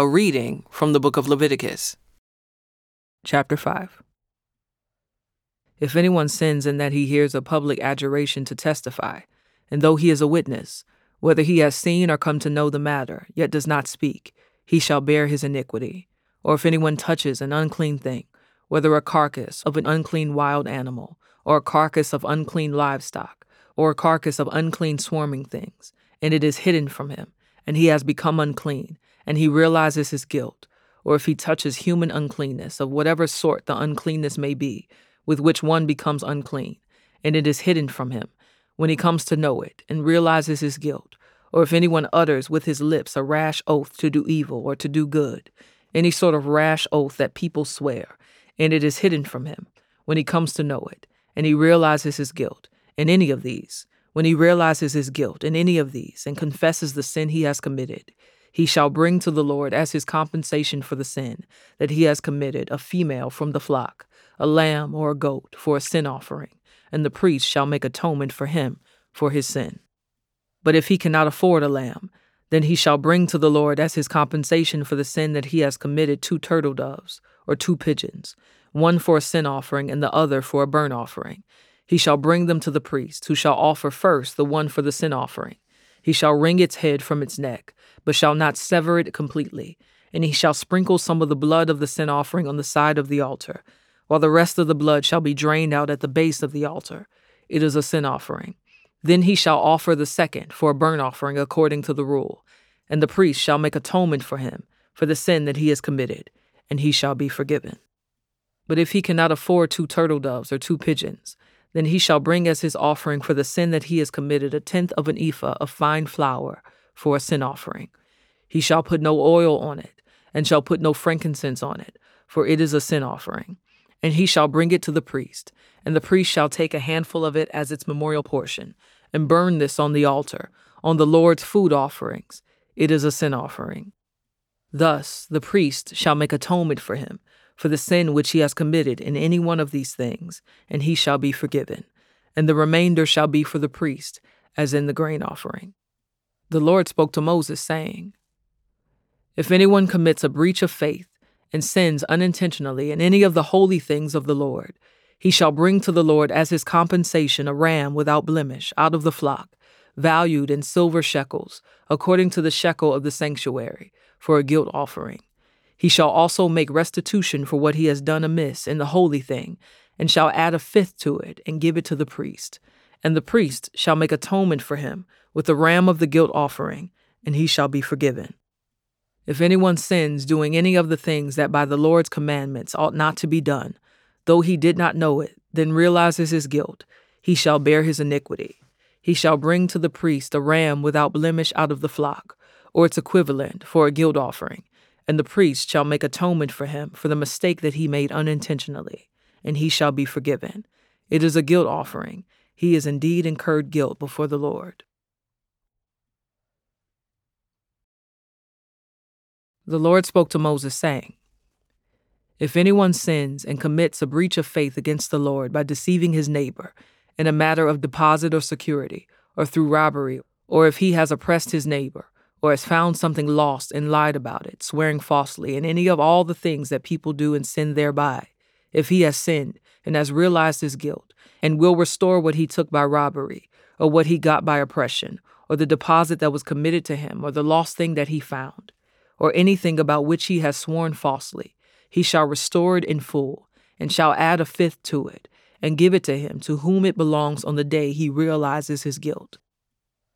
A reading from the book of Leviticus. Chapter 5 If anyone sins in that he hears a public adjuration to testify, and though he is a witness, whether he has seen or come to know the matter, yet does not speak, he shall bear his iniquity. Or if anyone touches an unclean thing, whether a carcass of an unclean wild animal, or a carcass of unclean livestock, or a carcass of unclean swarming things, and it is hidden from him, and he has become unclean, and he realizes his guilt, or if he touches human uncleanness of whatever sort the uncleanness may be, with which one becomes unclean, and it is hidden from him, when he comes to know it and realizes his guilt, or if anyone utters with his lips a rash oath to do evil or to do good, any sort of rash oath that people swear, and it is hidden from him, when he comes to know it, and he realizes his guilt, in any of these, when he realizes his guilt in any of these and confesses the sin he has committed, he shall bring to the Lord as his compensation for the sin that he has committed a female from the flock, a lamb or a goat for a sin offering, and the priest shall make atonement for him for his sin. But if he cannot afford a lamb, then he shall bring to the Lord as his compensation for the sin that he has committed two turtle doves or two pigeons, one for a sin offering and the other for a burnt offering. He shall bring them to the priest, who shall offer first the one for the sin offering. He shall wring its head from its neck, but shall not sever it completely. And he shall sprinkle some of the blood of the sin offering on the side of the altar, while the rest of the blood shall be drained out at the base of the altar. It is a sin offering. Then he shall offer the second for a burnt offering according to the rule, and the priest shall make atonement for him for the sin that he has committed, and he shall be forgiven. But if he cannot afford two turtle doves or two pigeons, then he shall bring as his offering for the sin that he has committed a tenth of an ephah of fine flour for a sin offering. He shall put no oil on it, and shall put no frankincense on it, for it is a sin offering. And he shall bring it to the priest, and the priest shall take a handful of it as its memorial portion, and burn this on the altar, on the Lord's food offerings. It is a sin offering. Thus the priest shall make atonement for him for the sin which he has committed in any one of these things, and he shall be forgiven. And the remainder shall be for the priest, as in the grain offering. The Lord spoke to Moses, saying, If anyone commits a breach of faith and sins unintentionally in any of the holy things of the Lord, he shall bring to the Lord as his compensation a ram without blemish out of the flock, valued in silver shekels, according to the shekel of the sanctuary, for a guilt offering. He shall also make restitution for what he has done amiss in the holy thing, and shall add a fifth to it, and give it to the priest. And the priest shall make atonement for him with the ram of the guilt offering, and he shall be forgiven. If anyone sins doing any of the things that by the Lord's commandments ought not to be done, though he did not know it, then realizes his guilt, he shall bear his iniquity. He shall bring to the priest a ram without blemish out of the flock, or its equivalent, for a guilt offering and the priest shall make atonement for him for the mistake that he made unintentionally, and he shall be forgiven. It is a guilt offering. He has indeed incurred guilt before the Lord. The Lord spoke to Moses, saying, If anyone sins and commits a breach of faith against the Lord by deceiving his neighbor in a matter of deposit or security, or through robbery, or if he has oppressed his neighbor, or has found something lost and lied about it, swearing falsely, and any of all the things that people do and sin thereby, if he has sinned and has realized his guilt, and will restore what he took by robbery, or what he got by oppression, or the deposit that was committed to him, or the lost thing that he found, or anything about which he has sworn falsely, he shall restore it in full, and shall add a fifth to it, and give it to him to whom it belongs on the day he realizes his guilt.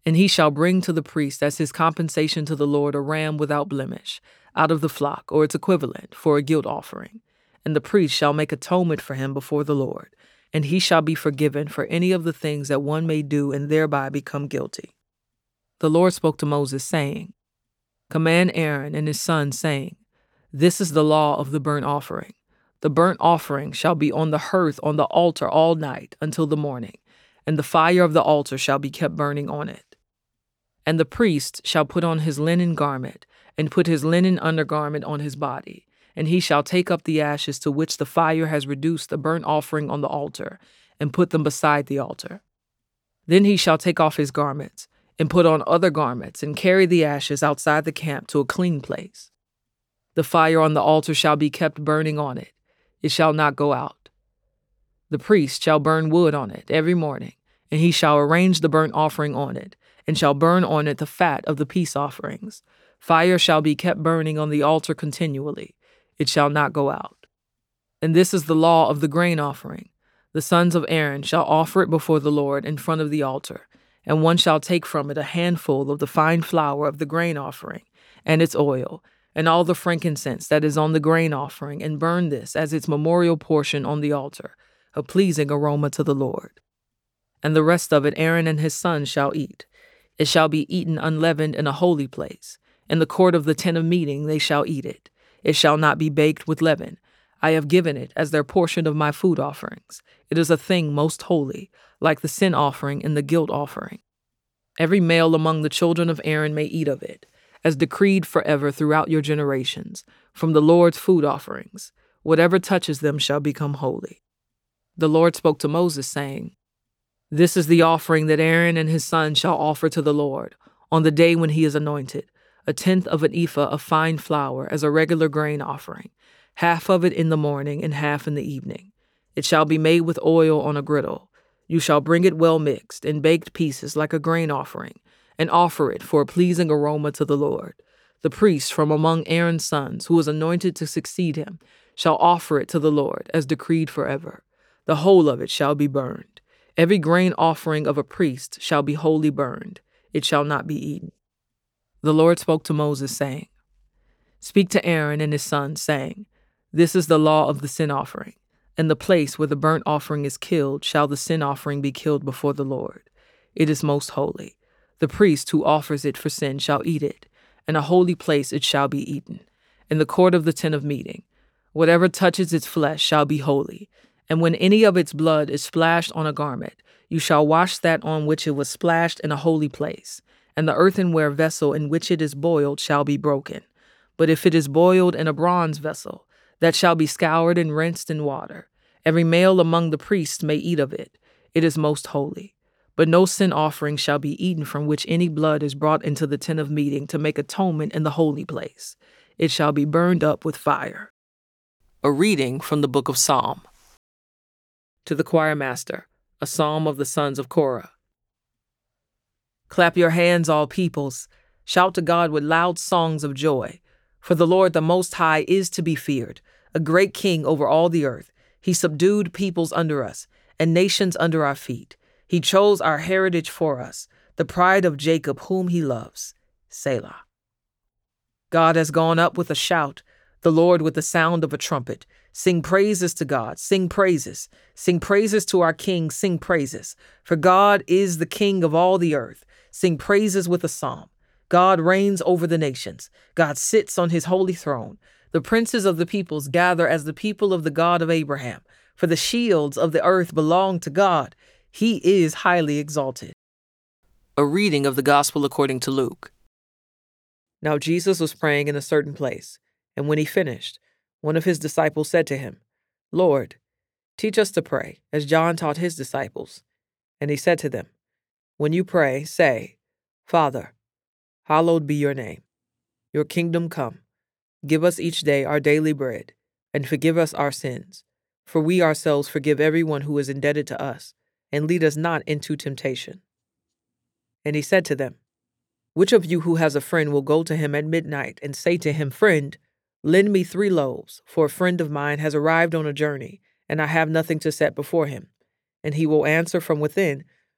And he shall bring to the priest as his compensation to the Lord a ram without blemish, out of the flock, or its equivalent, for a guilt offering. And the priest shall make atonement for him before the Lord, and he shall be forgiven for any of the things that one may do and thereby become guilty. The Lord spoke to Moses, saying, Command Aaron and his sons, saying, This is the law of the burnt offering. The burnt offering shall be on the hearth on the altar all night until the morning, and the fire of the altar shall be kept burning on it. And the priest shall put on his linen garment, and put his linen undergarment on his body, and he shall take up the ashes to which the fire has reduced the burnt offering on the altar, and put them beside the altar. Then he shall take off his garments, and put on other garments, and carry the ashes outside the camp to a clean place. The fire on the altar shall be kept burning on it, it shall not go out. The priest shall burn wood on it every morning, and he shall arrange the burnt offering on it, and shall burn on it the fat of the peace offerings. Fire shall be kept burning on the altar continually, it shall not go out. And this is the law of the grain offering. The sons of Aaron shall offer it before the Lord in front of the altar, and one shall take from it a handful of the fine flour of the grain offering, and its oil, and all the frankincense that is on the grain offering, and burn this as its memorial portion on the altar, a pleasing aroma to the Lord. And the rest of it Aaron and his sons shall eat. It shall be eaten unleavened in a holy place. In the court of the tent of meeting they shall eat it. It shall not be baked with leaven. I have given it as their portion of my food offerings. It is a thing most holy, like the sin offering and the guilt offering. Every male among the children of Aaron may eat of it as decreed forever throughout your generations, from the Lord's food offerings. Whatever touches them shall become holy. The Lord spoke to Moses, saying, This is the offering that Aaron and his sons shall offer to the Lord on the day when he is anointed a tenth of an ephah of fine flour as a regular grain offering, half of it in the morning and half in the evening. It shall be made with oil on a griddle. You shall bring it well mixed in baked pieces like a grain offering and offer it for a pleasing aroma to the Lord. The priest from among Aaron's sons, who is anointed to succeed him, shall offer it to the Lord, as decreed forever. The whole of it shall be burned. Every grain offering of a priest shall be wholly burned, it shall not be eaten. The Lord spoke to Moses, saying, Speak to Aaron and his sons, saying, This is the law of the sin offering. In the place where the burnt offering is killed shall the sin offering be killed before the Lord. It is most holy. The priest who offers it for sin shall eat it. In a holy place it shall be eaten. In the court of the tent of meeting. Whatever touches its flesh shall be holy. And when any of its blood is splashed on a garment, you shall wash that on which it was splashed in a holy place. And the earthenware vessel in which it is boiled shall be broken. But if it is boiled in a bronze vessel, that shall be scoured and rinsed in water. Every male among the priests may eat of it. It is most holy. But no sin offering shall be eaten from which any blood is brought into the tent of meeting to make atonement in the holy place. It shall be burned up with fire. A reading from the book of Psalm. To the choir master, a psalm of the sons of Korah. Clap your hands, all peoples. Shout to God with loud songs of joy. For the Lord the Most High is to be feared, a great king over all the earth. He subdued peoples under us, and nations under our feet. He chose our heritage for us, the pride of Jacob, whom he loves. Selah. God has gone up with a shout, the Lord with the sound of a trumpet. Sing praises to God, sing praises. Sing praises to our King, sing praises. For God is the King of all the earth. Sing praises with a psalm. God reigns over the nations. God sits on his holy throne. The princes of the peoples gather as the people of the God of Abraham. For the shields of the earth belong to God. He is highly exalted. A reading of the Gospel according to Luke. Now Jesus was praying in a certain place, and when he finished, one of his disciples said to him, Lord, teach us to pray, as John taught his disciples. And he said to them, When you pray, say, Father, hallowed be your name. Your kingdom come. Give us each day our daily bread, and forgive us our sins, for we ourselves forgive everyone who is indebted to us and lead us not into temptation. And he said to them, Which of you who has a friend will go to him at midnight and say to him, Friend, lend me three loaves, for a friend of mine has arrived on a journey, and I have nothing to set before him? And he will answer from within,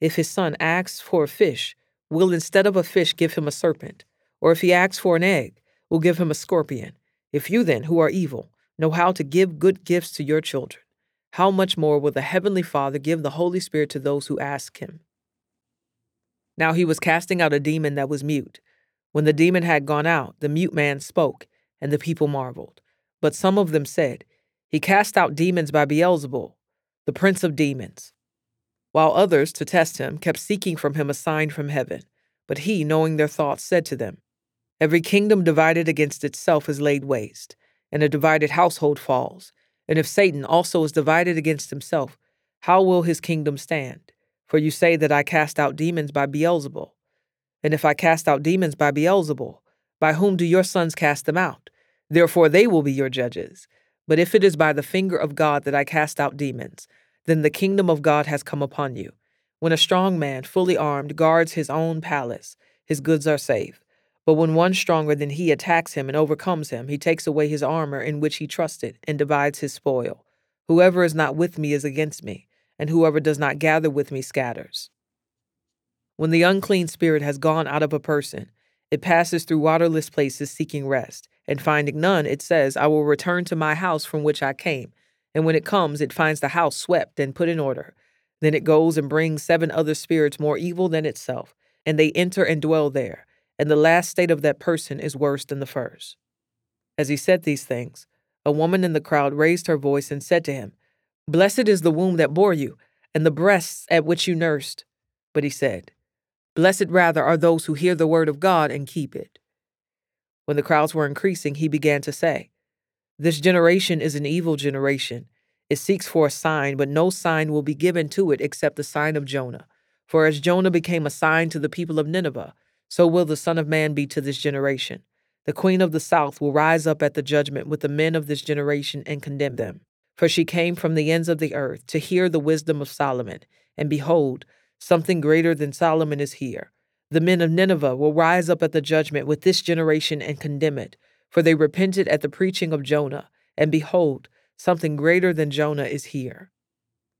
if his son asks for a fish, will instead of a fish give him a serpent? Or if he asks for an egg, will give him a scorpion? If you then, who are evil, know how to give good gifts to your children, how much more will the Heavenly Father give the Holy Spirit to those who ask Him? Now he was casting out a demon that was mute. When the demon had gone out, the mute man spoke, and the people marveled. But some of them said, He cast out demons by Beelzebul, the prince of demons. While others, to test him, kept seeking from him a sign from heaven. But he, knowing their thoughts, said to them, Every kingdom divided against itself is laid waste, and a divided household falls. And if Satan also is divided against himself, how will his kingdom stand? For you say that I cast out demons by Beelzebul. And if I cast out demons by Beelzebul, by whom do your sons cast them out? Therefore they will be your judges. But if it is by the finger of God that I cast out demons, then the kingdom of God has come upon you. When a strong man, fully armed, guards his own palace, his goods are safe. But when one stronger than he attacks him and overcomes him, he takes away his armor in which he trusted and divides his spoil. Whoever is not with me is against me, and whoever does not gather with me scatters. When the unclean spirit has gone out of a person, it passes through waterless places seeking rest, and finding none, it says, I will return to my house from which I came. And when it comes, it finds the house swept and put in order. Then it goes and brings seven other spirits more evil than itself, and they enter and dwell there and the last state of that person is worse than the first. As he said these things, a woman in the crowd raised her voice and said to him, Blessed is the womb that bore you, and the breasts at which you nursed. But he said, Blessed rather are those who hear the word of God and keep it. When the crowds were increasing, he began to say, This generation is an evil generation. It seeks for a sign, but no sign will be given to it except the sign of Jonah. For as Jonah became a sign to the people of Nineveh, so will the Son of Man be to this generation. The Queen of the South will rise up at the judgment with the men of this generation and condemn them. For she came from the ends of the earth to hear the wisdom of Solomon, and behold, something greater than Solomon is here. The men of Nineveh will rise up at the judgment with this generation and condemn it, for they repented at the preaching of Jonah, and behold, something greater than Jonah is here.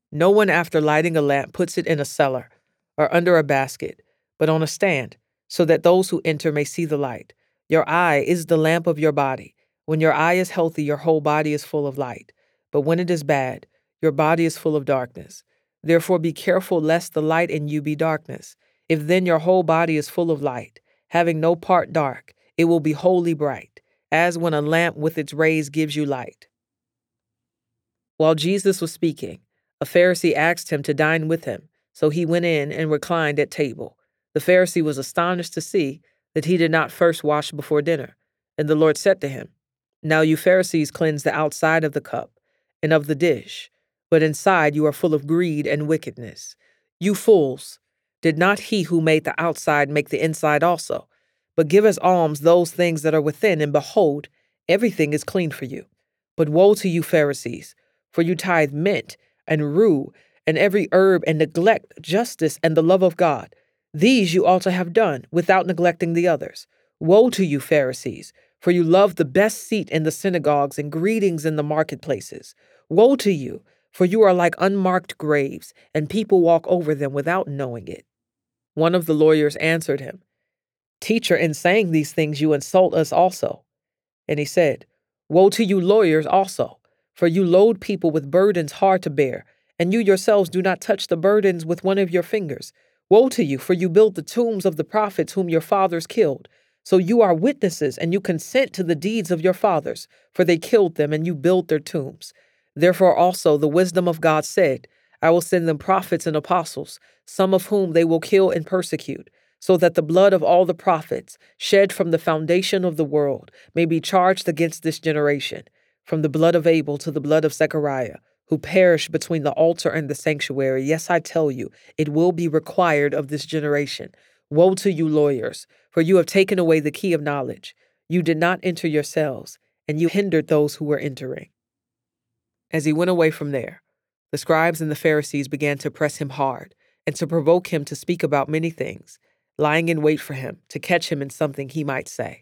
No one after lighting a lamp puts it in a cellar or under a basket, but on a stand so that those who enter may see the light. Your eye is the lamp of your body. When your eye is healthy, your whole body is full of light. But when it is bad, your body is full of darkness. Therefore, be careful lest the light in you be darkness. If then your whole body is full of light, having no part dark, it will be wholly bright, as when a lamp with its rays gives you light. While Jesus was speaking, a Pharisee asked him to dine with him, so he went in and reclined at table. The Pharisee was astonished to see that he did not first wash before dinner. And the Lord said to him, Now you Pharisees cleanse the outside of the cup and of the dish, but inside you are full of greed and wickedness. You fools! Did not he who made the outside make the inside also? But give as alms those things that are within, and behold, everything is clean for you. But woe to you, Pharisees, for you tithe mint and rue and every herb and neglect justice and the love of God. These you ought to have done, without neglecting the others. Woe to you, Pharisees, for you love the best seat in the synagogues and greetings in the marketplaces. Woe to you, for you are like unmarked graves, and people walk over them without knowing it. One of the lawyers answered him, Teacher, in saying these things, you insult us also. And he said, Woe to you, lawyers, also, for you load people with burdens hard to bear, and you yourselves do not touch the burdens with one of your fingers. Woe to you, for you build the tombs of the prophets whom your fathers killed. So you are witnesses, and you consent to the deeds of your fathers, for they killed them, and you built their tombs. Therefore also the wisdom of God said, I will send them prophets and apostles, some of whom they will kill and persecute, so that the blood of all the prophets, shed from the foundation of the world, may be charged against this generation, from the blood of Abel to the blood of Zechariah who perished between the altar and the sanctuary. Yes, I tell you, it will be required of this generation. Woe to you, lawyers, for you have taken away the key of knowledge. You did not enter yourselves, and you hindered those who were entering. As he went away from there, the scribes and the Pharisees began to press him hard and to provoke him to speak about many things, lying in wait for him to catch him in something he might say.